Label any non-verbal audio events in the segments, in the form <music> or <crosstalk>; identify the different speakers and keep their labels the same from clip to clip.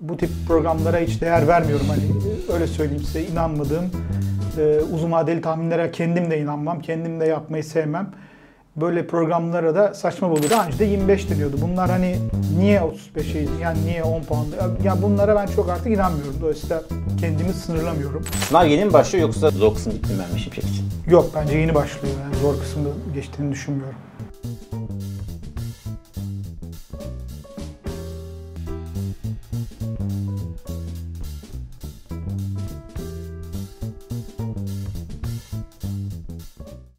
Speaker 1: bu tip programlara hiç değer vermiyorum. Hani öyle söyleyeyim size inanmadığım e, uzun vadeli tahminlere kendim de inanmam. Kendim de yapmayı sevmem. Böyle programlara da saçma bulur. Daha önce de 25 deniyordu. Bunlar hani niye 35'e yani niye 10 puan? Ya bunlara ben çok artık inanmıyorum. Dolayısıyla kendimi sınırlamıyorum.
Speaker 2: Sınav yeni mi başlıyor yoksa zor kısım bitti mi ben Şimşek için?
Speaker 1: Yok bence yeni başlıyor. Yani zor kısmını geçtiğini düşünmüyorum.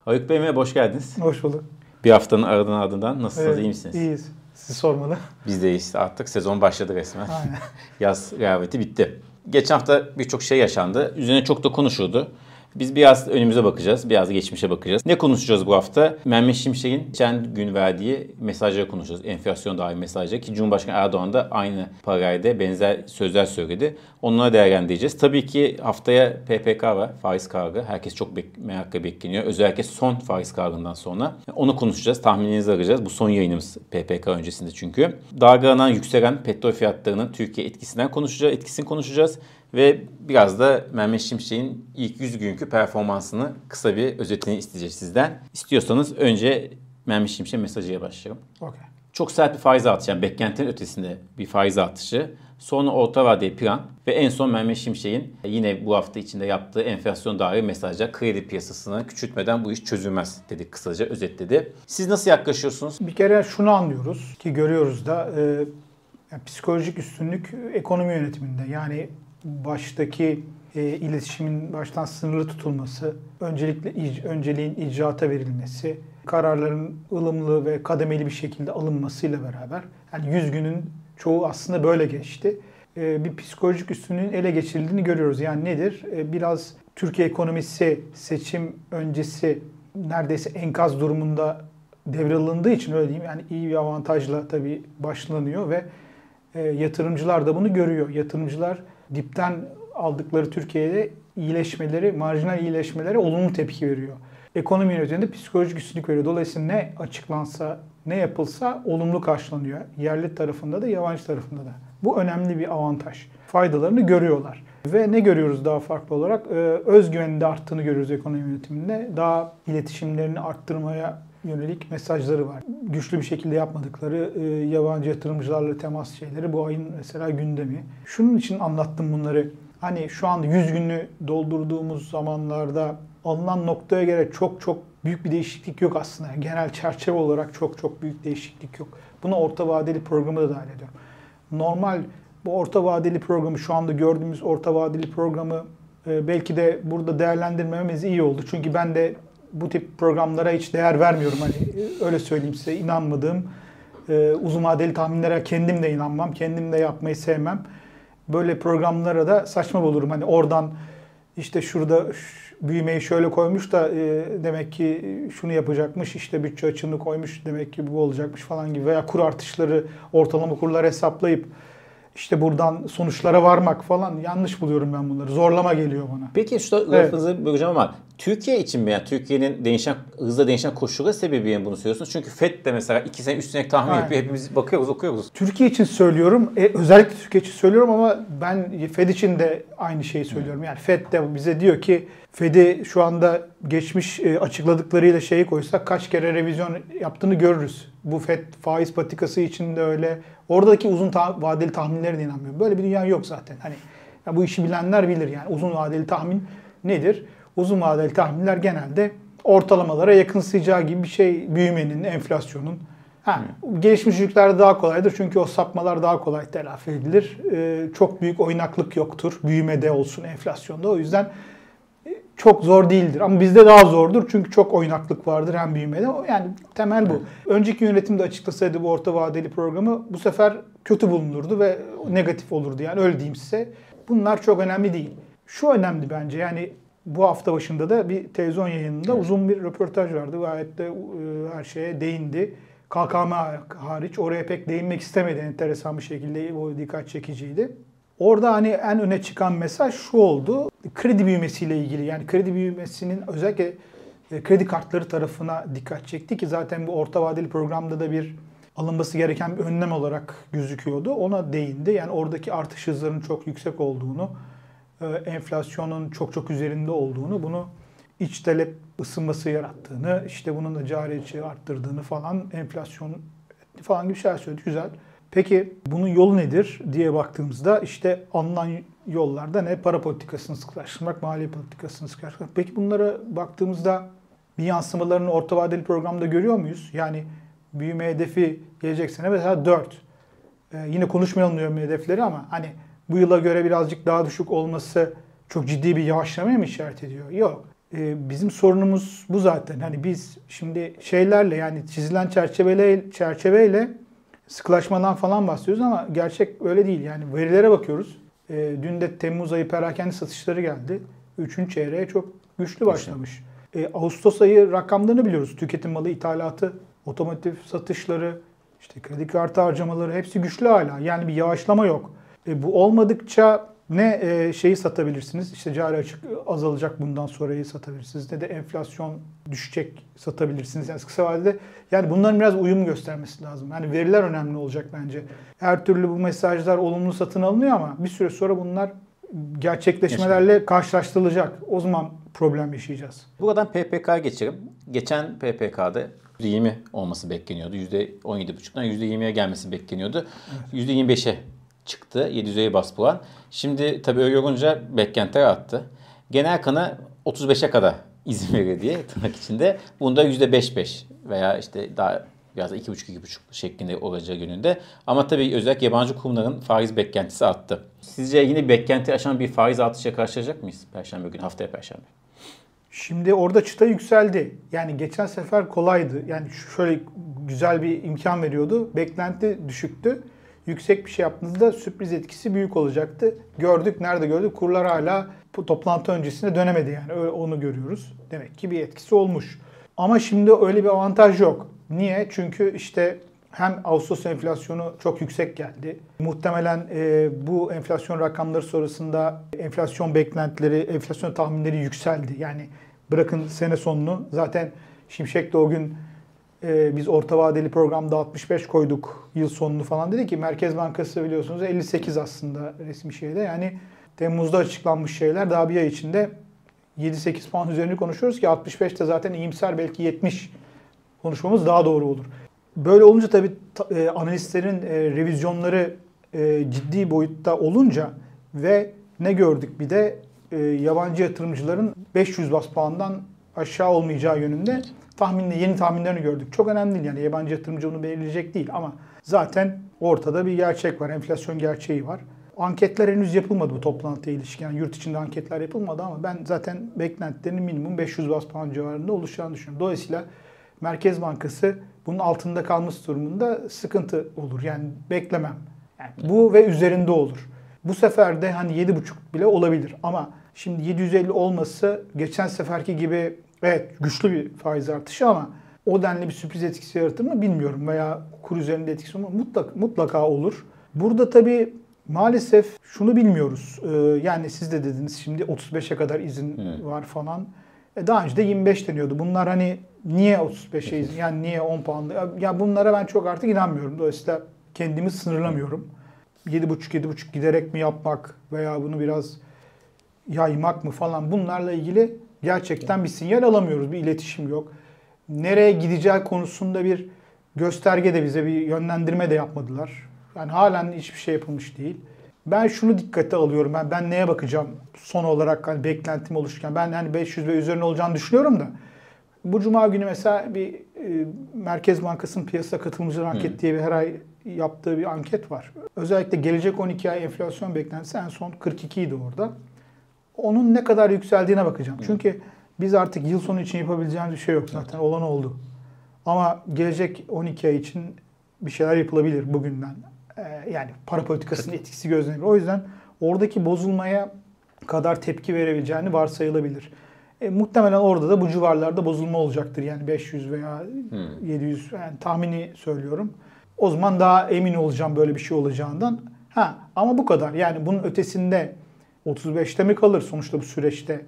Speaker 2: Haluk Bey merhaba, hoş geldiniz.
Speaker 1: Hoş bulduk.
Speaker 2: Bir haftanın aradan ardından nasılsınız, iyi misiniz?
Speaker 1: İyiyiz. Siz sormalı.
Speaker 2: Biz de iyiyiz. Artık sezon başladı resmen.
Speaker 1: Aynen. <laughs>
Speaker 2: Yaz rehaveti bitti. Geçen hafta birçok şey yaşandı. Üzerine çok da konuşuldu. Biz biraz önümüze bakacağız, biraz geçmişe bakacağız. Ne konuşacağız bu hafta? Mehmet Şimşek'in geçen gün verdiği mesajları konuşacağız. Enflasyon dair mesajları ki Cumhurbaşkanı Erdoğan da aynı parayda benzer sözler söyledi. Onlara değerlendireceğiz. Tabii ki haftaya PPK var, faiz kararı. Herkes çok bek merakla bekleniyor. Özellikle son faiz kararından sonra. Onu konuşacağız, tahmininizi alacağız. Bu son yayınımız PPK öncesinde çünkü. Dalgalanan, yükselen petrol fiyatlarının Türkiye etkisinden konuşacağız, etkisini konuşacağız. Ve biraz da Mehmet Şimşek'in ilk 100 günkü performansını kısa bir özetini isteyeceğiz sizden. İstiyorsanız önce Mehmet Şimşek mesajıya başlayalım.
Speaker 1: Okay.
Speaker 2: Çok sert bir faiz artışı, yani beklentinin ötesinde bir faiz artışı. Sonra orta vadeli plan ve en son Mehmet Şimşek'in yine bu hafta içinde yaptığı enflasyon dair mesajlar kredi piyasasını küçültmeden bu iş çözülmez dedi kısaca özetledi. Siz nasıl yaklaşıyorsunuz?
Speaker 1: Bir kere şunu anlıyoruz ki görüyoruz da e, psikolojik üstünlük ekonomi yönetiminde yani baştaki e, iletişimin baştan sınırlı tutulması, öncelikle önceliğin icraata verilmesi, kararların ılımlı ve kademeli bir şekilde alınmasıyla beraber yani 100 günün çoğu aslında böyle geçti. E, bir psikolojik üstünlüğün ele geçirildiğini görüyoruz. Yani nedir? E, biraz Türkiye ekonomisi seçim öncesi neredeyse enkaz durumunda devralındığı için öyle diyeyim. Yani iyi bir avantajla tabii başlanıyor ve e, yatırımcılar da bunu görüyor. Yatırımcılar dipten aldıkları Türkiye'de iyileşmeleri, marjinal iyileşmeleri olumlu tepki veriyor. Ekonomi yönetiminde psikolojik üstünlük veriyor. Dolayısıyla ne açıklansa, ne yapılsa olumlu karşılanıyor. Yerli tarafında da, yabancı tarafında da. Bu önemli bir avantaj. Faydalarını görüyorlar. Ve ne görüyoruz daha farklı olarak? Ee, özgüvenin arttığını görüyoruz ekonomi yönetiminde. Daha iletişimlerini arttırmaya yönelik mesajları var. Güçlü bir şekilde yapmadıkları e, yabancı yatırımcılarla temas şeyleri bu ayın mesela gündemi. Şunun için anlattım bunları. Hani şu an 100 günü doldurduğumuz zamanlarda alınan noktaya göre çok çok büyük bir değişiklik yok aslında. Genel çerçeve olarak çok çok büyük değişiklik yok. Buna orta vadeli programı da dahil ediyorum. Normal bu orta vadeli programı şu anda gördüğümüz orta vadeli programı e, belki de burada değerlendirmemiz iyi oldu. Çünkü ben de bu tip programlara hiç değer vermiyorum. Hani öyle söyleyeyim size inanmadığım e, uzun vadeli tahminlere kendim de inanmam. Kendim de yapmayı sevmem. Böyle programlara da saçma bulurum. Hani oradan işte şurada büyümeyi şöyle koymuş da e, demek ki şunu yapacakmış. işte bütçe açığını koymuş demek ki bu olacakmış falan gibi. Veya kur artışları ortalama kurlar hesaplayıp işte buradan sonuçlara varmak falan yanlış buluyorum ben bunları. Zorlama geliyor bana.
Speaker 2: Peki şu evet. lafınızı böleceğim ama Türkiye için mi? Yani Türkiye'nin değişen, hızla değişen koşulları sebebiyle bunu söylüyorsunuz. Çünkü FED de mesela iki sene, üç sene tahmin Aynen. yapıyor. Hepimiz bakıyoruz, okuyoruz.
Speaker 1: Türkiye için söylüyorum. E, özellikle Türkiye için söylüyorum ama ben FED için de aynı şeyi söylüyorum. Yani FED de bize diyor ki FED'i şu anda geçmiş e, açıkladıklarıyla şeyi koysak kaç kere revizyon yaptığını görürüz. Bu FED faiz patikası için de öyle. Oradaki uzun ta- vadeli tahminlere de inanmıyorum. Böyle bir dünya yok zaten. Hani ya bu işi bilenler bilir yani uzun vadeli tahmin nedir? Uzun vadeli tahminler genelde ortalamalara yakınsayacağı gibi bir şey büyümenin, enflasyonun. Ha, hmm. gelişmiş ülkelerde daha kolaydır çünkü o sapmalar daha kolay telafi edilir. Ee, çok büyük oynaklık yoktur büyümede olsun enflasyonda. O yüzden çok zor değildir. Ama bizde daha zordur çünkü çok oynaklık vardır hem büyümede. Yani temel bu. Önceki yönetim de açıklasaydı bu orta vadeli programı bu sefer kötü bulunurdu ve negatif olurdu. Yani öyle diyeyim size. Bunlar çok önemli değil. Şu önemli bence yani bu hafta başında da bir televizyon yayınında evet. uzun bir röportaj vardı. Gayet de e, her şeye değindi. KKM hariç oraya pek değinmek istemedi enteresan bir şekilde o dikkat çekiciydi. Orada hani en öne çıkan mesaj şu oldu. Kredi büyümesiyle ilgili yani kredi büyümesinin özellikle e, kredi kartları tarafına dikkat çekti ki zaten bu orta vadeli programda da bir alınması gereken bir önlem olarak gözüküyordu. Ona değindi. Yani oradaki artış hızlarının çok yüksek olduğunu, enflasyonun çok çok üzerinde olduğunu, bunu iç talep ısınması yarattığını, işte bunun da cari açığı arttırdığını falan, enflasyon falan gibi şeyler söyledi. Güzel. Peki bunun yolu nedir diye baktığımızda işte alınan yollarda ne? Para politikasını sıkılaştırmak, maliye politikasını sıkılaştırmak. Peki bunlara baktığımızda bir yansımalarını orta vadeli programda görüyor muyuz? Yani büyüme hedefi gelecek sene mesela 4. Ee, yine konuşmayalım diyorum hedefleri ama hani bu yıla göre birazcık daha düşük olması çok ciddi bir yavaşlamaya mı işaret ediyor? Yok. Ee, bizim sorunumuz bu zaten. Hani biz şimdi şeylerle yani çizilen çerçeveyle, çerçeveyle sıkılaşmadan falan bahsediyoruz ama gerçek öyle değil. Yani verilere bakıyoruz. Ee, dün de Temmuz ayı perakende satışları geldi. Üçüncü çeyreğe çok güçlü başlamış. Ee, Ağustos ayı rakamlarını biliyoruz. Tüketim malı ithalatı, otomotiv satışları, işte kredi kartı harcamaları hepsi güçlü hala. Yani bir yavaşlama yok. E, bu olmadıkça ne e, şeyi satabilirsiniz, işte cari açık azalacak bundan sonrayı satabilirsiniz ne de enflasyon düşecek satabilirsiniz. Yani kısa vadede yani bunların biraz uyum göstermesi lazım. Yani veriler önemli olacak bence. Her türlü bu mesajlar olumlu satın alınıyor ama bir süre sonra bunlar gerçekleşmelerle karşılaştırılacak. O zaman problem yaşayacağız.
Speaker 2: Buradan PPK'ya geçelim. Geçen PPK'da %20 olması bekleniyordu. %17,5'dan %20'ye gelmesi bekleniyordu. Evet. %25'e çıktı. 750 bas puan. Şimdi tabii öyle olunca beklentiler arttı. Genel kana 35'e kadar izin veriyor diye tırnak içinde. Bunda %5-5 veya işte daha biraz da 2,5-2,5 şeklinde olacağı yönünde. Ama tabii özellikle yabancı kurumların faiz beklentisi arttı. Sizce yine beklenti aşan bir faiz artışa karşılaşacak mıyız Perşembe günü, haftaya Perşembe?
Speaker 1: Şimdi orada çıta yükseldi. Yani geçen sefer kolaydı. Yani şöyle güzel bir imkan veriyordu. Beklenti düşüktü. Yüksek bir şey yaptığınızda sürpriz etkisi büyük olacaktı. Gördük, nerede gördük? Kurlar hala bu toplantı öncesinde dönemedi yani. Onu görüyoruz. Demek ki bir etkisi olmuş. Ama şimdi öyle bir avantaj yok. Niye? Çünkü işte hem Ağustos enflasyonu çok yüksek geldi. Muhtemelen e, bu enflasyon rakamları sonrasında enflasyon beklentileri, enflasyon tahminleri yükseldi. Yani bırakın sene sonunu zaten Şimşek de o gün e, biz orta vadeli programda 65 koyduk yıl sonunu falan dedi ki Merkez Bankası biliyorsunuz 58 aslında resmi şeyde. Yani Temmuz'da açıklanmış şeyler daha bir ay içinde 7-8 puan üzerine konuşuyoruz ki 65 de zaten iyimser belki 70 konuşmamız daha doğru olur. Böyle olunca tabii e, analistlerin e, revizyonları e, ciddi boyutta olunca ve ne gördük bir de e, yabancı yatırımcıların 500 bas puandan aşağı olmayacağı yönünde tahminli yeni tahminlerini gördük. Çok önemli değil yani yabancı yatırımcı onu belirleyecek değil ama zaten ortada bir gerçek var. Enflasyon gerçeği var. Anketler henüz yapılmadı bu toplantıya ilişkin. Yani yurt içinde anketler yapılmadı ama ben zaten beklentilerinin minimum 500 bas puan civarında oluşacağını düşünüyorum. Dolayısıyla Merkez Bankası bunun altında kalması durumunda sıkıntı olur. Yani beklemem. Yani bu ve üzerinde olur. Bu sefer de hani 7,5 bile olabilir ama şimdi 750 olması geçen seferki gibi evet güçlü bir faiz artışı ama o denli bir sürpriz etkisi yaratır mı bilmiyorum veya kur üzerinde etkisi olur mu? Mutlaka, mutlaka olur. Burada tabii maalesef şunu bilmiyoruz. Ee, yani siz de dediniz şimdi 35'e kadar izin evet. var falan. E daha önce de 25 deniyordu. Bunlar hani niye 35'e izin yani niye 10 puanlı? Ya bunlara ben çok artık inanmıyorum. Dolayısıyla kendimi sınırlamıyorum. 7,5-7,5 giderek mi yapmak veya bunu biraz yaymak mı falan bunlarla ilgili gerçekten bir sinyal alamıyoruz. Bir iletişim yok. Nereye gideceği konusunda bir gösterge de bize bir yönlendirme de yapmadılar. Yani halen hiçbir şey yapılmış değil. Ben şunu dikkate alıyorum. Ben ben neye bakacağım son olarak hani beklentim oluşurken. Ben hani 500 ve üzerine olacağını düşünüyorum da. Bu cuma günü mesela bir e, Merkez Bankası'nın piyasa katılımcıları anket diye bir her ay yaptığı bir anket var. Özellikle gelecek 12 ay enflasyon beklentisi en son 42 idi orada. Onun ne kadar yükseldiğine bakacağım. Çünkü biz artık yıl sonu için yapabileceğimiz bir şey yok zaten. Olan oldu. Ama gelecek 12 ay için bir şeyler yapılabilir bugünden. Ee, yani para politikasının etkisi gözlenebilir. O yüzden oradaki bozulmaya kadar tepki verebileceğini varsayılabilir. E, muhtemelen orada da bu civarlarda bozulma olacaktır. Yani 500 veya hmm. 700 yani tahmini söylüyorum. O zaman daha emin olacağım böyle bir şey olacağından. Ha ama bu kadar. Yani bunun ötesinde 35'te mi kalır sonuçta bu süreçte?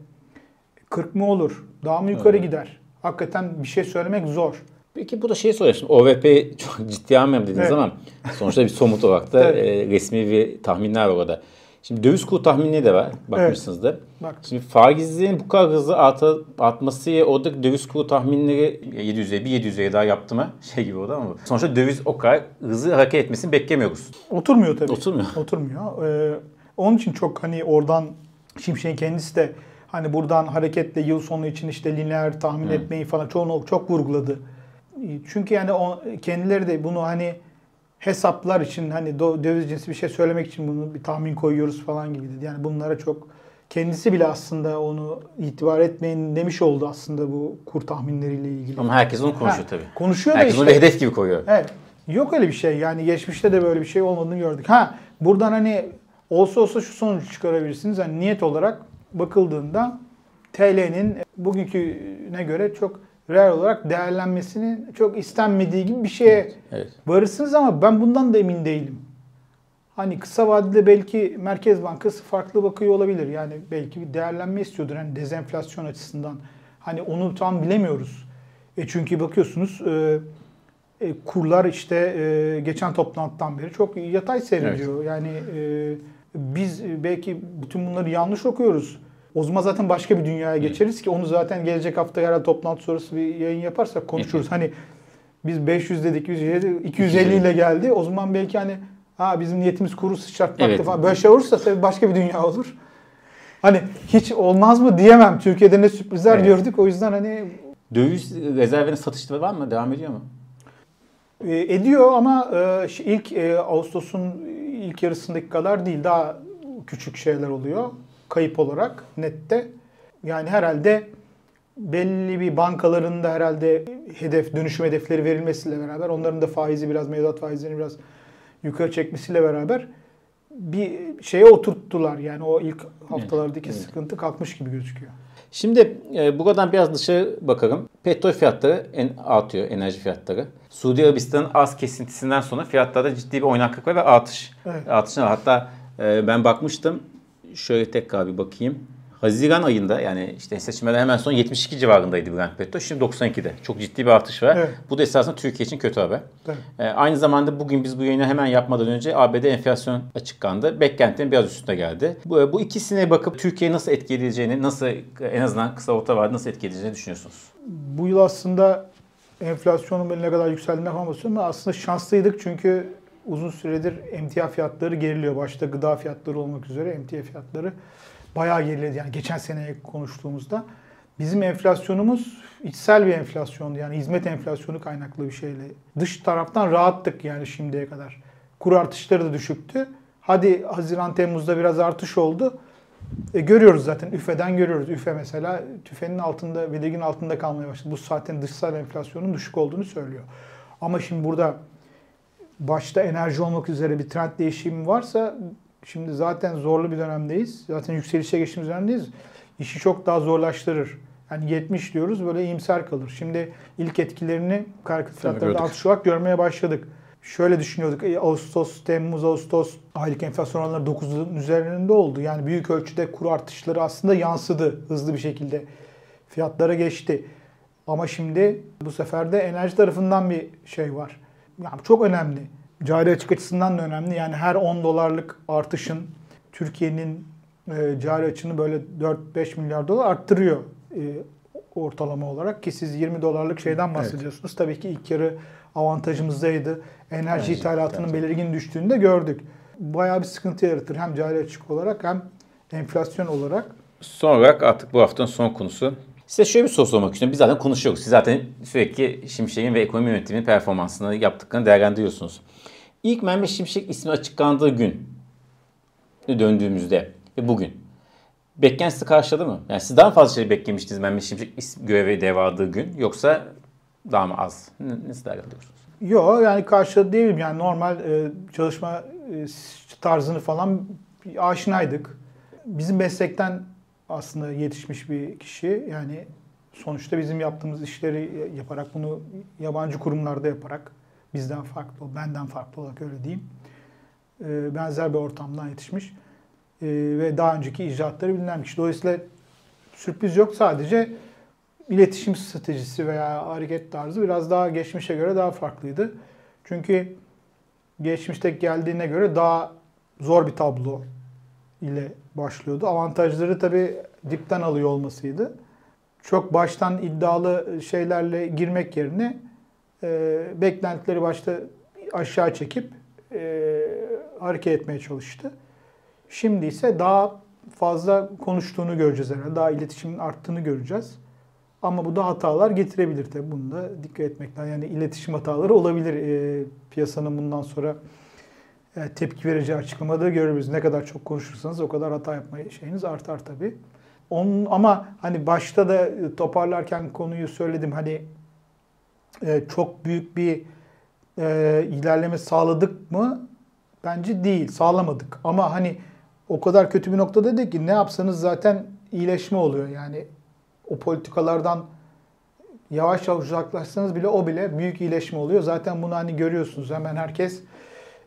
Speaker 1: 40 mı olur? Daha mı yukarı evet. gider? Hakikaten bir şey söylemek zor.
Speaker 2: Peki bu da şey soruyorsun. OVP çok ciddi almıyorum dediniz
Speaker 1: Evet.
Speaker 2: ama sonuçta bir somut olarak da
Speaker 1: Evet.
Speaker 2: e, resmi bir tahminler var orada. Şimdi döviz kuru tahmini de var. Bakmışsınızdır.
Speaker 1: Bak.
Speaker 2: Şimdi faizlerin bu kadar hızlı arta, artması oradaki döviz kuru tahminleri 700'e bir 700'e daha yaptı mı <laughs> şey gibi oldu ama sonuçta döviz o kadar hızlı hareket etmesini beklemiyoruz.
Speaker 1: Oturmuyor tabii.
Speaker 2: Oturmuyor.
Speaker 1: Oturmuyor. Ee, onun için çok hani oradan Şimşek'in kendisi de hani buradan hareketle yıl sonu için işte lineer tahmin
Speaker 2: Hı.
Speaker 1: etmeyi falan çoğunu çok vurguladı. Çünkü yani o, kendileri de bunu hani hesaplar için hani döviz cinsi bir şey söylemek için bunu bir tahmin koyuyoruz falan gibi dedi. Yani bunlara çok kendisi bile aslında onu itibar etmeyin demiş oldu aslında bu kur tahminleriyle ilgili.
Speaker 2: Ama herkes onu konuşuyor
Speaker 1: Ha,
Speaker 2: tabii.
Speaker 1: Konuşuyor da
Speaker 2: Herkes
Speaker 1: işte.
Speaker 2: onu bir hedef gibi koyuyor.
Speaker 1: Evet. Yok öyle bir şey. Yani geçmişte de böyle bir şey olmadığını gördük. Ha buradan hani olsa olsa şu sonucu çıkarabilirsiniz. Hani niyet olarak bakıldığında TL'nin bugünküne göre çok reel olarak değerlenmesinin çok istenmediği gibi bir şeye
Speaker 2: Evet.
Speaker 1: varırsınız ama ben bundan da emin değilim. Hani kısa vadede belki Merkez Bankası farklı bakıyor olabilir. Yani belki bir değerlenme istiyordur. Hani dezenflasyon açısından. Hani onu tam bilemiyoruz. E çünkü bakıyorsunuz e, e, kurlar işte e, geçen toplantıdan beri çok yatay seyrediyor. Yani e, biz belki bütün bunları yanlış okuyoruz. O zaman zaten başka bir dünyaya geçeriz ki onu zaten gelecek hafta herhalde toplantı sonrası bir yayın yaparsak konuşuruz. Hani biz 500 dedik, 250, 250 ile geldi. O zaman belki hani ha bizim niyetimiz kuru sıçratmaktı
Speaker 2: Evet.
Speaker 1: falan. Böyle şey olursa tabii başka bir dünya olur. Hani hiç olmaz mı diyemem. Türkiye'de ne sürprizler
Speaker 2: Evet.
Speaker 1: gördük. O yüzden hani
Speaker 2: Döviz rezervinin satışları var mı? Devam ediyor mu?
Speaker 1: E, ediyor ama e, ilk e, Ağustos'un ilk yarısındaki kadar değil. Daha küçük şeyler oluyor. Kayıp olarak nette. Yani herhalde belli bir bankaların da herhalde hedef dönüşüm hedefleri verilmesiyle beraber onların da faizi biraz mevduat faizlerini biraz yukarı çekmesiyle beraber bir şeye oturttular. Yani o ilk haftalardaki
Speaker 2: Evet.
Speaker 1: sıkıntı kalkmış gibi gözüküyor.
Speaker 2: Şimdi e, buradan biraz dışarı bakalım. Petrol fiyatları en, artıyor, enerji fiyatları. Suudi Arabistan'ın az kesintisinden sonra fiyatlarda ciddi bir oynaklık var ve artış.
Speaker 1: Evet.
Speaker 2: Artışlar var. Hatta e, ben bakmıştım. Şöyle tekrar bir bakayım. Haziran ayında yani işte seçimlerden hemen sonra 72 civarındaydı Brent petrol. Şimdi 92'de. Çok ciddi bir artış var.
Speaker 1: Evet.
Speaker 2: Bu da esasında Türkiye için kötü haber.
Speaker 1: Tabii.
Speaker 2: E, aynı zamanda bugün biz bu yayını hemen yapmadan önce ABD enflasyon açıklandı. Beklentinin biraz üstüne geldi. Bu, bu ikisine bakıp Türkiye'yi nasıl etkileyeceğini, nasıl en azından kısa orta vadede nasıl etkileyeceğini düşünüyorsunuz?
Speaker 1: Bu yıl aslında enflasyonun böyle ne kadar yükseldiğine falan bakıyorum ama aslında şanslıydık çünkü uzun süredir emtia fiyatları geriliyor. Başta gıda fiyatları olmak üzere emtia fiyatları bayağı geriledi. Yani geçen sene konuştuğumuzda bizim enflasyonumuz içsel bir enflasyondu. Yani hizmet enflasyonu kaynaklı bir şeyle. Dış taraftan rahattık yani şimdiye kadar. Kur artışları da düşüktü. Hadi Haziran Temmuz'da biraz artış oldu. E, görüyoruz zaten üfeden görüyoruz. Üfe mesela tüfenin altında, belirgin altında kalmaya başladı. Bu zaten dışsal enflasyonun düşük olduğunu söylüyor. Ama şimdi burada başta enerji olmak üzere bir trend değişimi varsa şimdi zaten zorlu bir dönemdeyiz. Zaten yükselişe geçtiğimiz dönemdeyiz. İşi çok daha zorlaştırır. Yani 70 diyoruz böyle iyimser kalır. Şimdi ilk etkilerini akaryakıt fiyatlarında artış olarak görmeye başladık. Şöyle düşünüyorduk. e, Ağustos, Temmuz, Ağustos aylık enflasyon oranları 9'un üzerinde oldu. Yani büyük ölçüde kur artışları aslında yansıdı hızlı bir şekilde. Fiyatlara geçti. Ama şimdi bu sefer de enerji tarafından bir şey var. Yani çok önemli. Cari açık açısından da önemli. Yani her 10 dolarlık artışın Türkiye'nin e, cari açığını böyle 4-5 milyar dolar arttırıyor e, ortalama olarak ki siz 20 dolarlık şeyden bahsediyorsunuz. Tabii ki ilk yarı avantajımızdaydı. Enerji ithalatının
Speaker 2: ithalatı.
Speaker 1: belirgin düştüğünü de gördük. Bayağı bir sıkıntı yaratır hem cari açık olarak hem enflasyon olarak.
Speaker 2: Son olarak artık bu haftanın son konusu. Size şöyle bir soru sormak istiyorum. Biz zaten konuşuyoruz. Siz zaten sürekli Şimşek'in ve ekonomi yönetiminin performansını yaptıklarını değerlendiriyorsunuz. İlk Mehmet Şimşek ismi açıklandığı gün döndüğümüzde ve bugün beklentisi karşıladı mı? Yani siz daha fazla şey beklemiştiniz Mehmet Şimşek isim, göreve devraldığı gün yoksa daha mı az? Nasıl değerlendiriyorsunuz?
Speaker 1: Yok yani karşıladı değilim. Yani normal e, çalışma e, tarzını falan aşinaydık. Bizim meslekten aslında yetişmiş bir kişi. Yani sonuçta bizim yaptığımız işleri yaparak bunu yabancı kurumlarda yaparak bizden farklı, benden farklı olarak öyle diyeyim. E, benzer bir ortamdan yetişmiş. E, ve daha önceki icraatları bilinen kişi. Dolayısıyla sürpriz yok sadece iletişim stratejisi veya hareket tarzı biraz daha geçmişe göre daha farklıydı. Çünkü geçmişte geldiğine göre daha zor bir tablo ile başlıyordu. Avantajları tabii dipten alıyor olmasıydı. Çok baştan iddialı şeylerle girmek yerine e, beklentileri başta aşağı çekip e, hareket etmeye çalıştı. Şimdi ise daha fazla konuştuğunu göreceğiz herhalde. Daha iletişimin arttığını göreceğiz. Ama bu da hatalar getirebilir tabii. Bunu da dikkat etmek lazım. Yani iletişim hataları olabilir. E, piyasanın bundan sonra e, tepki vereceği açıklamada görürüz. Ne kadar çok konuşursanız o kadar hata yapma şeyiniz artar tabii. Onun, ama hani başta da toparlarken konuyu söyledim. Hani e, çok büyük bir e, ilerleme sağladık mı? Bence değil. Sağlamadık. Ama hani o kadar kötü bir noktada değil ki ne yapsanız zaten iyileşme oluyor. Yani o politikalardan yavaş yavaş uzaklaşsanız bile o bile büyük iyileşme oluyor. Zaten bunu hani görüyorsunuz. Hemen herkes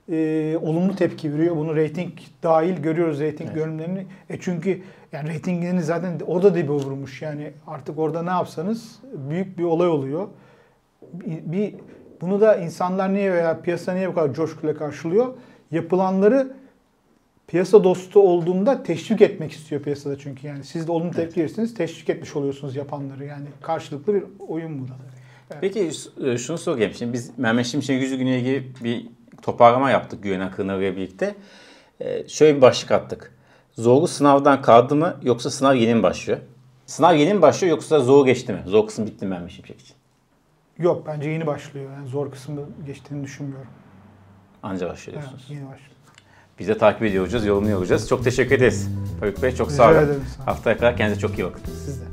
Speaker 1: e, olumlu tepki veriyor. Bunu rating dahil görüyoruz rating
Speaker 2: Evet.
Speaker 1: görünümlerini. E çünkü yani ratinglerini zaten o da dibe vurmuş. Yani artık orada ne yapsanız büyük bir olay oluyor. Bir, bunu da insanlar niye veya piyasa niye bu kadar coşkuyla karşılıyor? Yapılanları piyasa dostu olduğunda teşvik etmek istiyor piyasada çünkü yani siz de olumlu tepki verirseniz teşvik etmiş oluyorsunuz yapanları yani karşılıklı bir oyun bu da.
Speaker 2: Peki e, şunu sorayım. Şimdi biz Mehmet Şimşek'in yüzü günü ilgili bir toparlama yaptık Güven Akın'la birlikte. E, Şöyle bir başlık attık. Zorlu sınavdan kaldı mı yoksa sınav yeni mi başlıyor? Sınav yeni mi başlıyor yoksa zor geçti mi? Zor kısım bitti mi Mehmet Şimşek için?
Speaker 1: Yok bence yeni başlıyor. Yani zor kısmı geçtiğini düşünmüyorum.
Speaker 2: Anca başlıyor
Speaker 1: Evet, yeni başlıyor.
Speaker 2: Biz de takip ediyor olacağız, yorumluyor olacağız. Çok teşekkür ederiz. Faruk Bey çok
Speaker 1: sağ olun.
Speaker 2: Haftaya kadar kendinize çok iyi bakın.
Speaker 1: Siz de.